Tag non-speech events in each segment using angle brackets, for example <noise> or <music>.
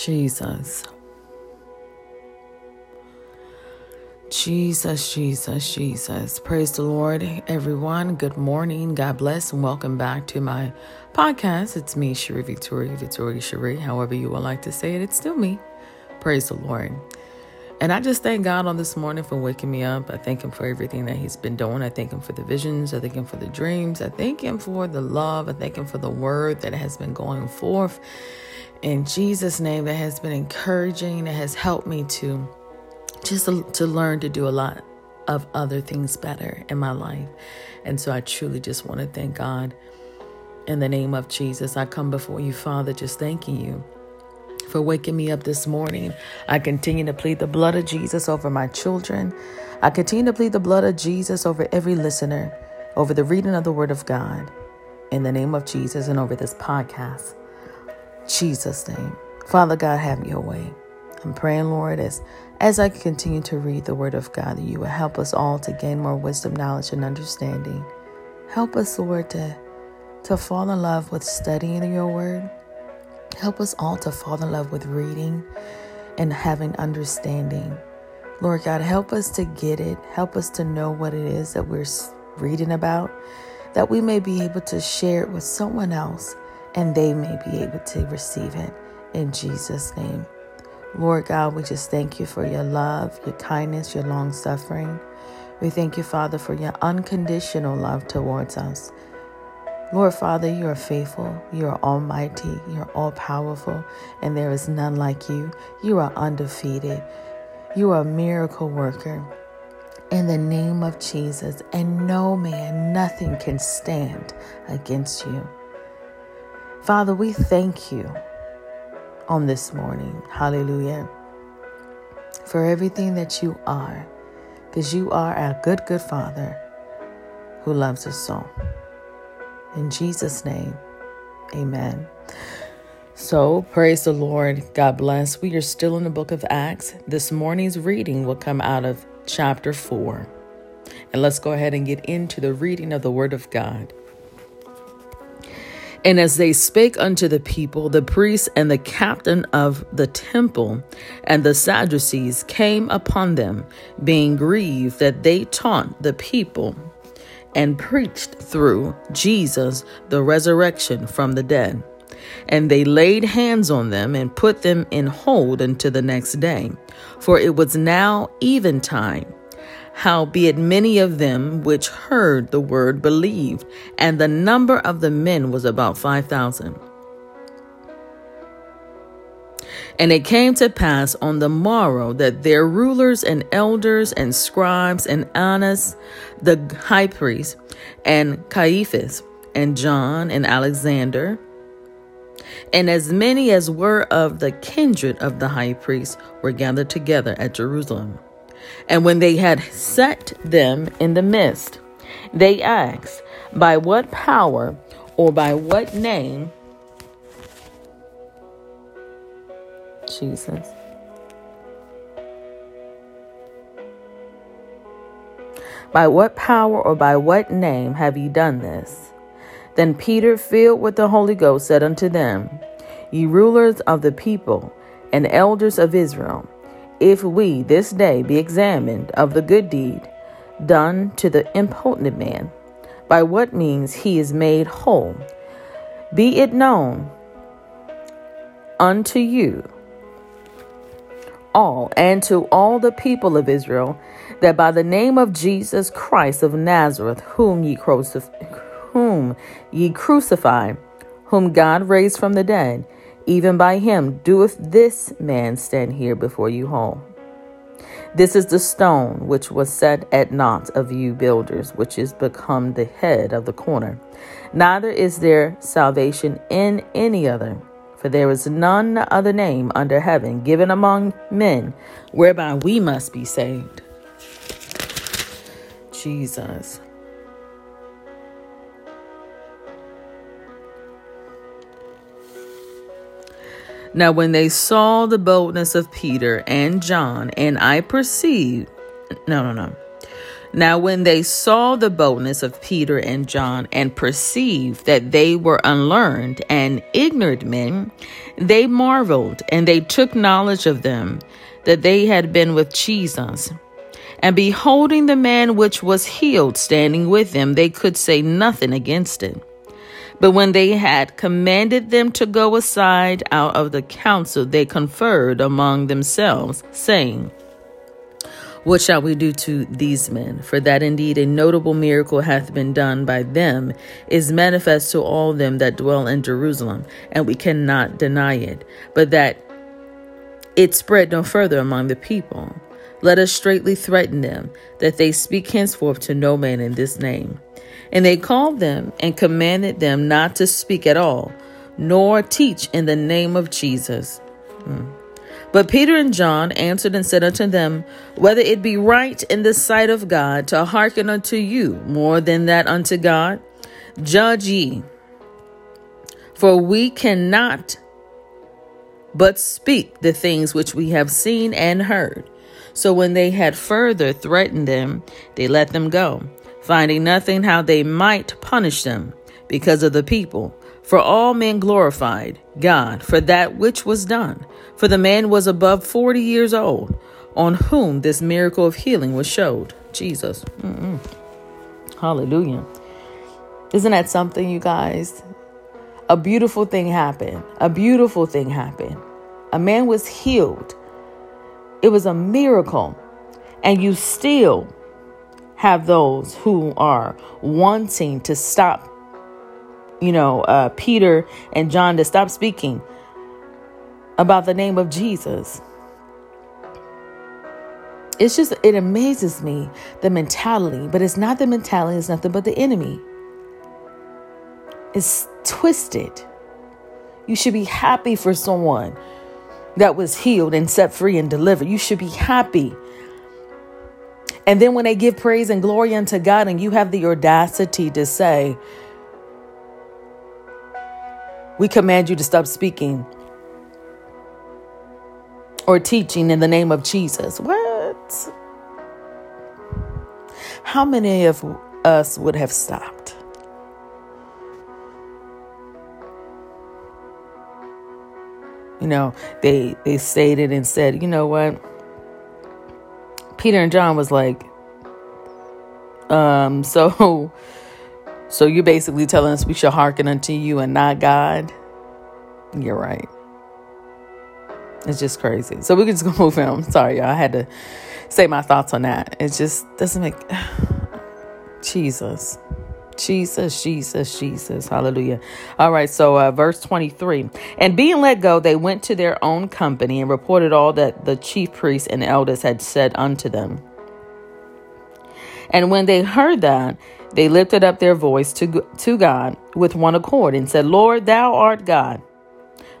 Jesus. Jesus, Jesus, Jesus. Praise the Lord, everyone. Good morning. God bless and welcome back to my podcast. It's me, Cherie Victoria, Victoria Cherie, however you would like to say it. It's still me. Praise the Lord. And I just thank God on this morning for waking me up. I thank Him for everything that He's been doing. I thank Him for the visions. I thank Him for the dreams. I thank Him for the love. I thank Him for the word that has been going forth in Jesus' name that has been encouraging, that has helped me to just to learn to do a lot of other things better in my life. And so I truly just want to thank God in the name of Jesus. I come before you, Father, just thanking you for waking me up this morning. I continue to plead the blood of Jesus over my children. I continue to plead the blood of Jesus over every listener, over the reading of the Word of God, in the name of Jesus, and over this podcast. Jesus' name. Father God, have your way. I'm praying, Lord, as as I continue to read the Word of God, that you will help us all to gain more wisdom, knowledge, and understanding. Help us, Lord, to, to fall in love with studying your Word. Help us all to fall in love with reading and having understanding. Lord God, help us to get it. Help us to know what it is that we're reading about, that we may be able to share it with someone else and they may be able to receive it in Jesus' name. Lord God, we just thank you for your love, your kindness, your long suffering. We thank you, Father, for your unconditional love towards us. Lord Father, you are faithful, you are almighty, you are all powerful, and there is none like you. You are undefeated. You are a miracle worker. In the name of Jesus, and no man, nothing can stand against you. Father, we thank you on this morning. Hallelujah. For everything that you are, because you are our good, good Father who loves us so. In Jesus' name, amen. So, praise the Lord. God bless. We are still in the book of Acts. This morning's reading will come out of chapter 4. And let's go ahead and get into the reading of the Word of God. And as they spake unto the people, the priests and the captain of the temple and the Sadducees came upon them, being grieved that they taught the people and preached through Jesus the resurrection from the dead. And they laid hands on them and put them in hold until the next day, for it was now eventide. Howbeit many of them which heard the word believed, and the number of the men was about five thousand. And it came to pass on the morrow that their rulers and elders and scribes and Annas, the high priest, and Caiaphas, and John and Alexander, and as many as were of the kindred of the high priest were gathered together at Jerusalem. And when they had set them in the midst, they asked, By what power or by what name? Jesus. By what power or by what name have ye done this? Then Peter, filled with the Holy Ghost, said unto them, Ye rulers of the people and elders of Israel, if we this day be examined of the good deed done to the impotent man, by what means he is made whole, be it known unto you all and to all the people of Israel that by the name of Jesus Christ of Nazareth, whom ye crucif- whom ye crucify, whom God raised from the dead, even by him doeth this man stand here before you whole. This is the stone which was set at naught of you builders, which is become the head of the corner. Neither is there salvation in any other, for there is none other name under heaven given among men whereby we must be saved. Jesus. Now, when they saw the boldness of Peter and John, and I perceived, no, no, no. Now, when they saw the boldness of Peter and John and perceived that they were unlearned and ignorant men, they marveled and they took knowledge of them that they had been with Jesus. And beholding the man which was healed standing with them, they could say nothing against it. But when they had commanded them to go aside out of the council, they conferred among themselves, saying, what shall we do to these men? For that indeed a notable miracle hath been done by them is manifest to all them that dwell in Jerusalem, and we cannot deny it, but that it spread no further among the people. Let us straightly threaten them, that they speak henceforth to no man in this name. And they called them and commanded them not to speak at all, nor teach in the name of Jesus. Hmm. But Peter and John answered and said unto them, Whether it be right in the sight of God to hearken unto you more than that unto God, judge ye. For we cannot but speak the things which we have seen and heard. So when they had further threatened them, they let them go, finding nothing how they might punish them because of the people. For all men glorified God for that which was done. For the man was above 40 years old, on whom this miracle of healing was showed. Jesus. Mm-mm. Hallelujah. Isn't that something, you guys? A beautiful thing happened. A beautiful thing happened. A man was healed. It was a miracle. And you still have those who are wanting to stop you know, uh, Peter and John to stop speaking about the name of Jesus. It's just, it amazes me the mentality, but it's not the mentality, it's nothing but the enemy. It's twisted. You should be happy for someone that was healed and set free and delivered. You should be happy. And then when they give praise and glory unto God, and you have the audacity to say, we command you to stop speaking or teaching in the name of Jesus. What? How many of us would have stopped? You know, they they stated and said, you know what? Peter and John was like, um, so <laughs> so you're basically telling us we should hearken unto you and not God? You're right. It's just crazy. So we can just go move on. Sorry, y'all. I had to say my thoughts on that. It just doesn't make <sighs> Jesus. Jesus, Jesus, Jesus. Hallelujah. All right, so uh, verse 23. And being let go, they went to their own company and reported all that the chief priests and elders had said unto them. And when they heard that, they lifted up their voice to, to God with one accord and said, Lord, thou art God,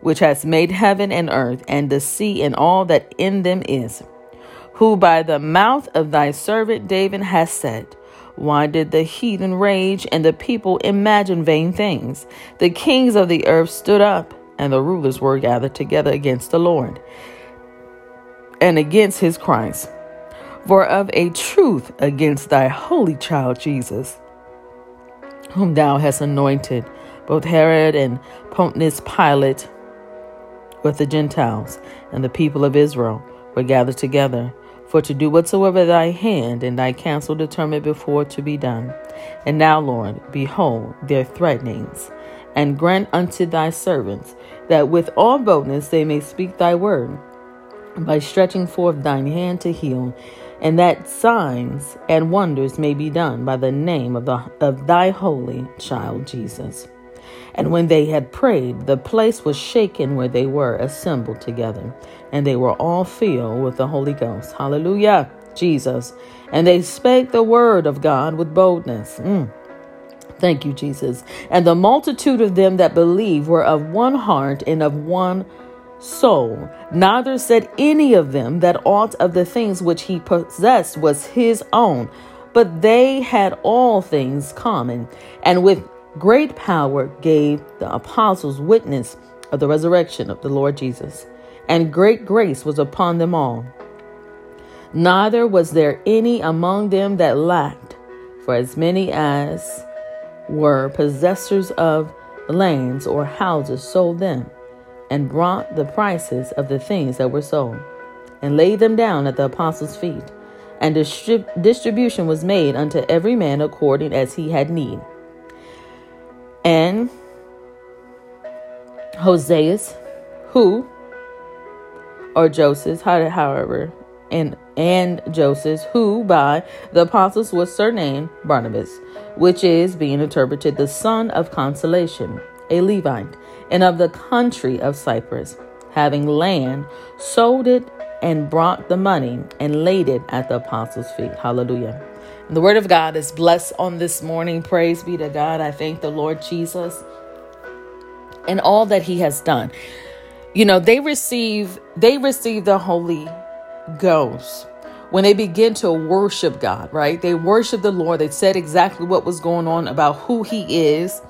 which hast made heaven and earth and the sea and all that in them is, who by the mouth of thy servant David has said, Why did the heathen rage and the people imagine vain things? The kings of the earth stood up, and the rulers were gathered together against the Lord and against his Christ for of a truth against thy holy child Jesus, whom thou hast anointed, both Herod and Pontius Pilate with the Gentiles and the people of Israel were gathered together, for to do whatsoever thy hand and thy counsel determined before to be done. And now, Lord, behold their threatenings, and grant unto thy servants that with all boldness they may speak thy word, by stretching forth thine hand to heal and that signs and wonders may be done by the name of, the, of thy holy child Jesus. And when they had prayed, the place was shaken where they were assembled together, and they were all filled with the Holy Ghost. Hallelujah, Jesus. And they spake the word of God with boldness. Mm. Thank you, Jesus. And the multitude of them that believed were of one heart and of one soul. Neither said any of them that aught of the things which he possessed was his own, but they had all things common, and with great power gave the apostles witness of the resurrection of the Lord Jesus. And great grace was upon them all. Neither was there any among them that lacked, for as many as were possessors of lands or houses sold them, and brought the prices of the things that were sold, and laid them down at the apostles' feet. And distrib- distribution was made unto every man according as he had need. And Hoseas, who, or Joseph, however, and and Joseph, who by the apostles was surnamed Barnabas, which is being interpreted the son of consolation, a Levite, and of the country of Cyprus, having land, sold it and brought the money and laid it at the apostles' feet. Hallelujah. The word of God is blessed on this morning. Praise be to God. I thank the Lord Jesus and all that he has done. You know, they receive they receive the Holy Ghost when they begin to worship God, right? They worship the Lord. They said exactly what was going on about who he is.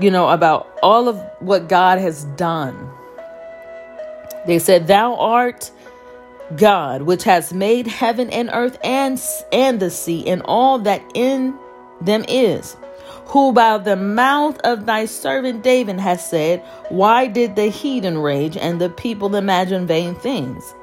You know, about all of what God has done. They said, Thou art God, which has made heaven and earth and, and the sea and all that in them is who by the mouth of thy servant David has said, Why did the heathen rage and the people imagine vain things?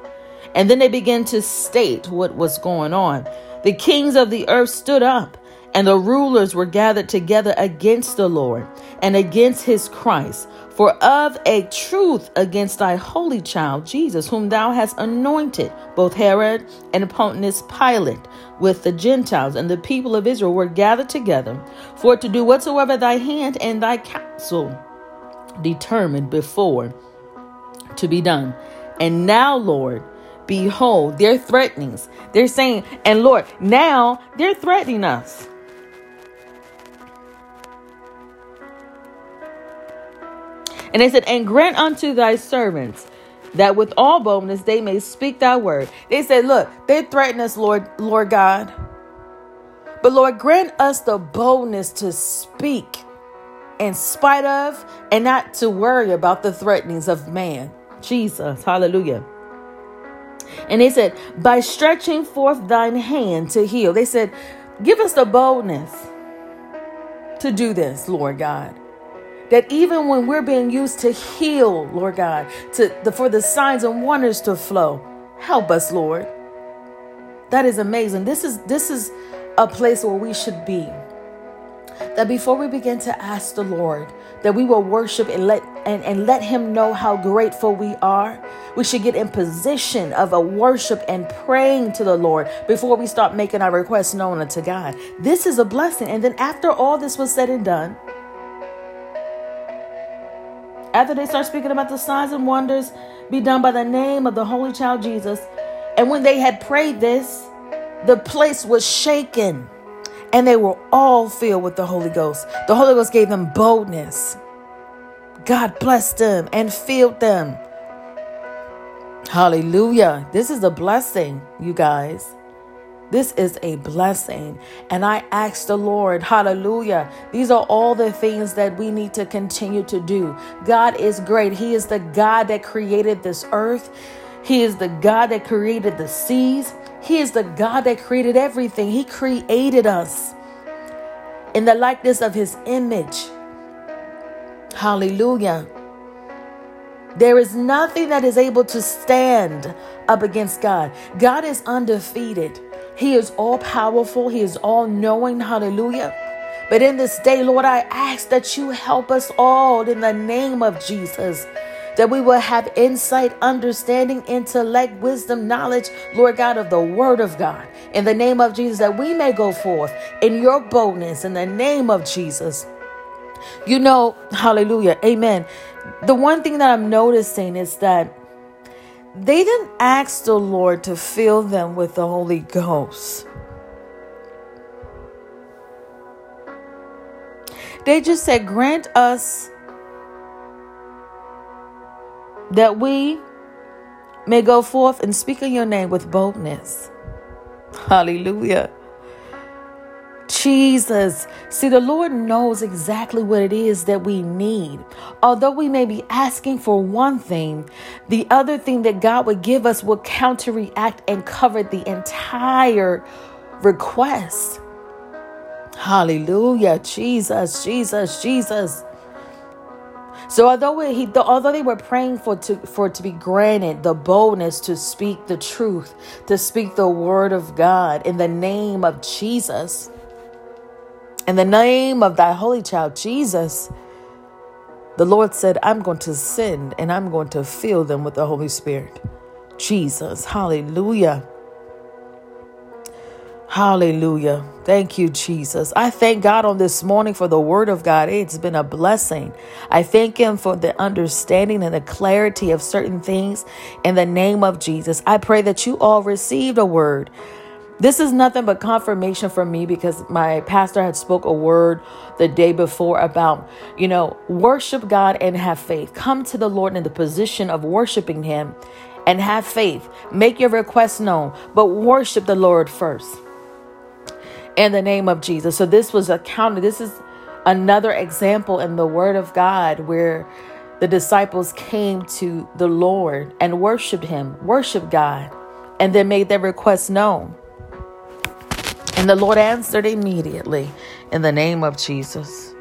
And then they begin to state what was going on. The kings of the earth stood up, and the rulers were gathered together against the Lord and against his Christ. For of a truth against thy holy child Jesus, whom thou hast anointed, both Herod and Pontius Pilate, with the Gentiles and the people of Israel were gathered together for to do whatsoever thy hand and thy counsel determined before to be done. And now, Lord, behold, their threatenings. They're saying, and Lord, now they're threatening us. And they said, And grant unto thy servants that with all boldness they may speak thy word. They said, Look, they threaten us, Lord, Lord God. But Lord, grant us the boldness to speak in spite of and not to worry about the threatenings of man. Jesus, hallelujah. And they said, by stretching forth thine hand to heal. They said, give us the boldness to do this, Lord God that even when we're being used to heal, Lord God, to the, for the signs and wonders to flow, help us, Lord. That is amazing. This is this is a place where we should be. That before we begin to ask the Lord, that we will worship and let and, and let him know how grateful we are. We should get in position of a worship and praying to the Lord before we start making our requests known unto God. This is a blessing. And then after all this was said and done, after they start speaking about the signs and wonders be done by the name of the Holy Child Jesus, and when they had prayed this, the place was shaken and they were all filled with the Holy Ghost. The Holy Ghost gave them boldness. God blessed them and filled them. Hallelujah. This is a blessing, you guys. This is a blessing. And I ask the Lord, hallelujah. These are all the things that we need to continue to do. God is great. He is the God that created this earth, He is the God that created the seas, He is the God that created everything. He created us in the likeness of His image. Hallelujah. There is nothing that is able to stand up against God. God is undefeated. He is all powerful, He is all knowing. Hallelujah. But in this day, Lord, I ask that you help us all in the name of Jesus. That we will have insight, understanding, intellect, wisdom, knowledge, Lord God, of the Word of God. In the name of Jesus, that we may go forth in your boldness in the name of Jesus. You know, hallelujah, amen. The one thing that I'm noticing is that they didn't ask the Lord to fill them with the Holy Ghost. They just said, Grant us that we may go forth and speak in your name with boldness. Hallelujah. Jesus. See, the Lord knows exactly what it is that we need. Although we may be asking for one thing, the other thing that God would give us will counteract and cover the entire request. Hallelujah. Jesus, Jesus, Jesus. So although he, although they were praying for to for it to be granted the boldness to speak the truth, to speak the word of God in the name of Jesus, in the name of thy holy child Jesus, the Lord said, I'm going to send and I'm going to fill them with the Holy Spirit. Jesus, hallelujah. Hallelujah. Thank you, Jesus. I thank God on this morning for the word of God. It's been a blessing. I thank Him for the understanding and the clarity of certain things in the name of Jesus. I pray that you all received a word. This is nothing but confirmation for me because my pastor had spoke a word the day before about, you know, worship God and have faith. Come to the Lord in the position of worshiping Him and have faith. Make your request known, but worship the Lord first in the name of Jesus. So this was accounted. This is another example in the Word of God where the disciples came to the Lord and worshiped Him, worshiped God, and then made their request known. And the Lord answered immediately in the name of Jesus.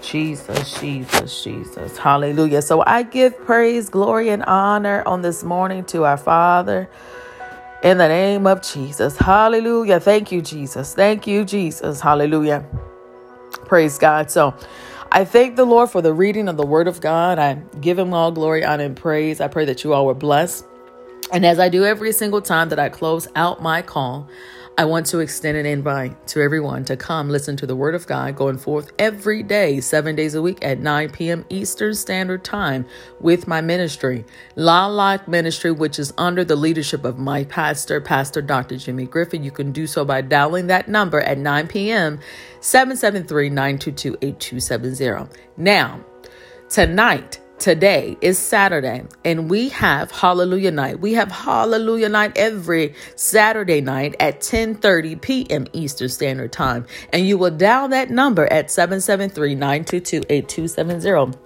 Jesus, Jesus, Jesus. Hallelujah. So I give praise, glory, and honor on this morning to our Father in the name of Jesus. Hallelujah. Thank you, Jesus. Thank you, Jesus. Hallelujah. Praise God. So I thank the Lord for the reading of the Word of God. I give Him all glory, honor, and praise. I pray that you all were blessed. And as I do every single time that I close out my call, I want to extend an invite to everyone to come listen to the Word of God going forth every day, seven days a week at 9 p.m. Eastern Standard Time with my ministry, La Lock Ministry, which is under the leadership of my pastor, Pastor Dr. Jimmy Griffin. You can do so by dialing that number at 9 p.m. 773 922 8270. Now, tonight, Today is Saturday, and we have Hallelujah Night. We have Hallelujah Night every Saturday night at 10:30 p.m. Eastern Standard Time, and you will dial that number at 773-922-8270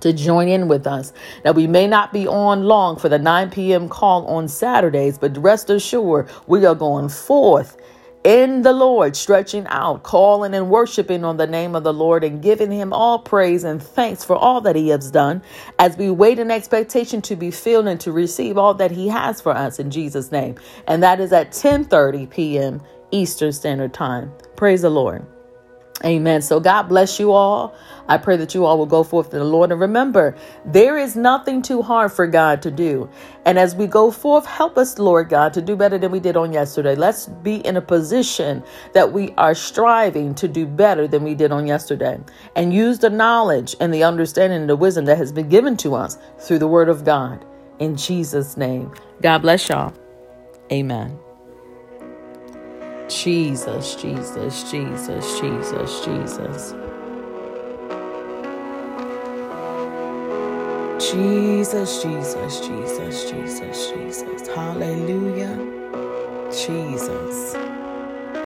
to join in with us. Now, we may not be on long for the 9 p.m. call on Saturdays, but rest assured, we are going forth in the Lord, stretching out, calling and worshiping on the name of the Lord and giving him all praise and thanks for all that he has done as we wait in expectation to be filled and to receive all that he has for us in Jesus name. And that is at 10:30 p.m. Eastern Standard Time. Praise the Lord. Amen. So God bless you all. I pray that you all will go forth to the Lord. And remember, there is nothing too hard for God to do. And as we go forth, help us, Lord God, to do better than we did on yesterday. Let's be in a position that we are striving to do better than we did on yesterday. And use the knowledge and the understanding and the wisdom that has been given to us through the word of God. In Jesus' name. God bless y'all. Amen. Jesus, Jesus, Jesus, Jesus, Jesus. Jesus, Jesus, Jesus, Jesus, Jesus. Hallelujah. Jesus.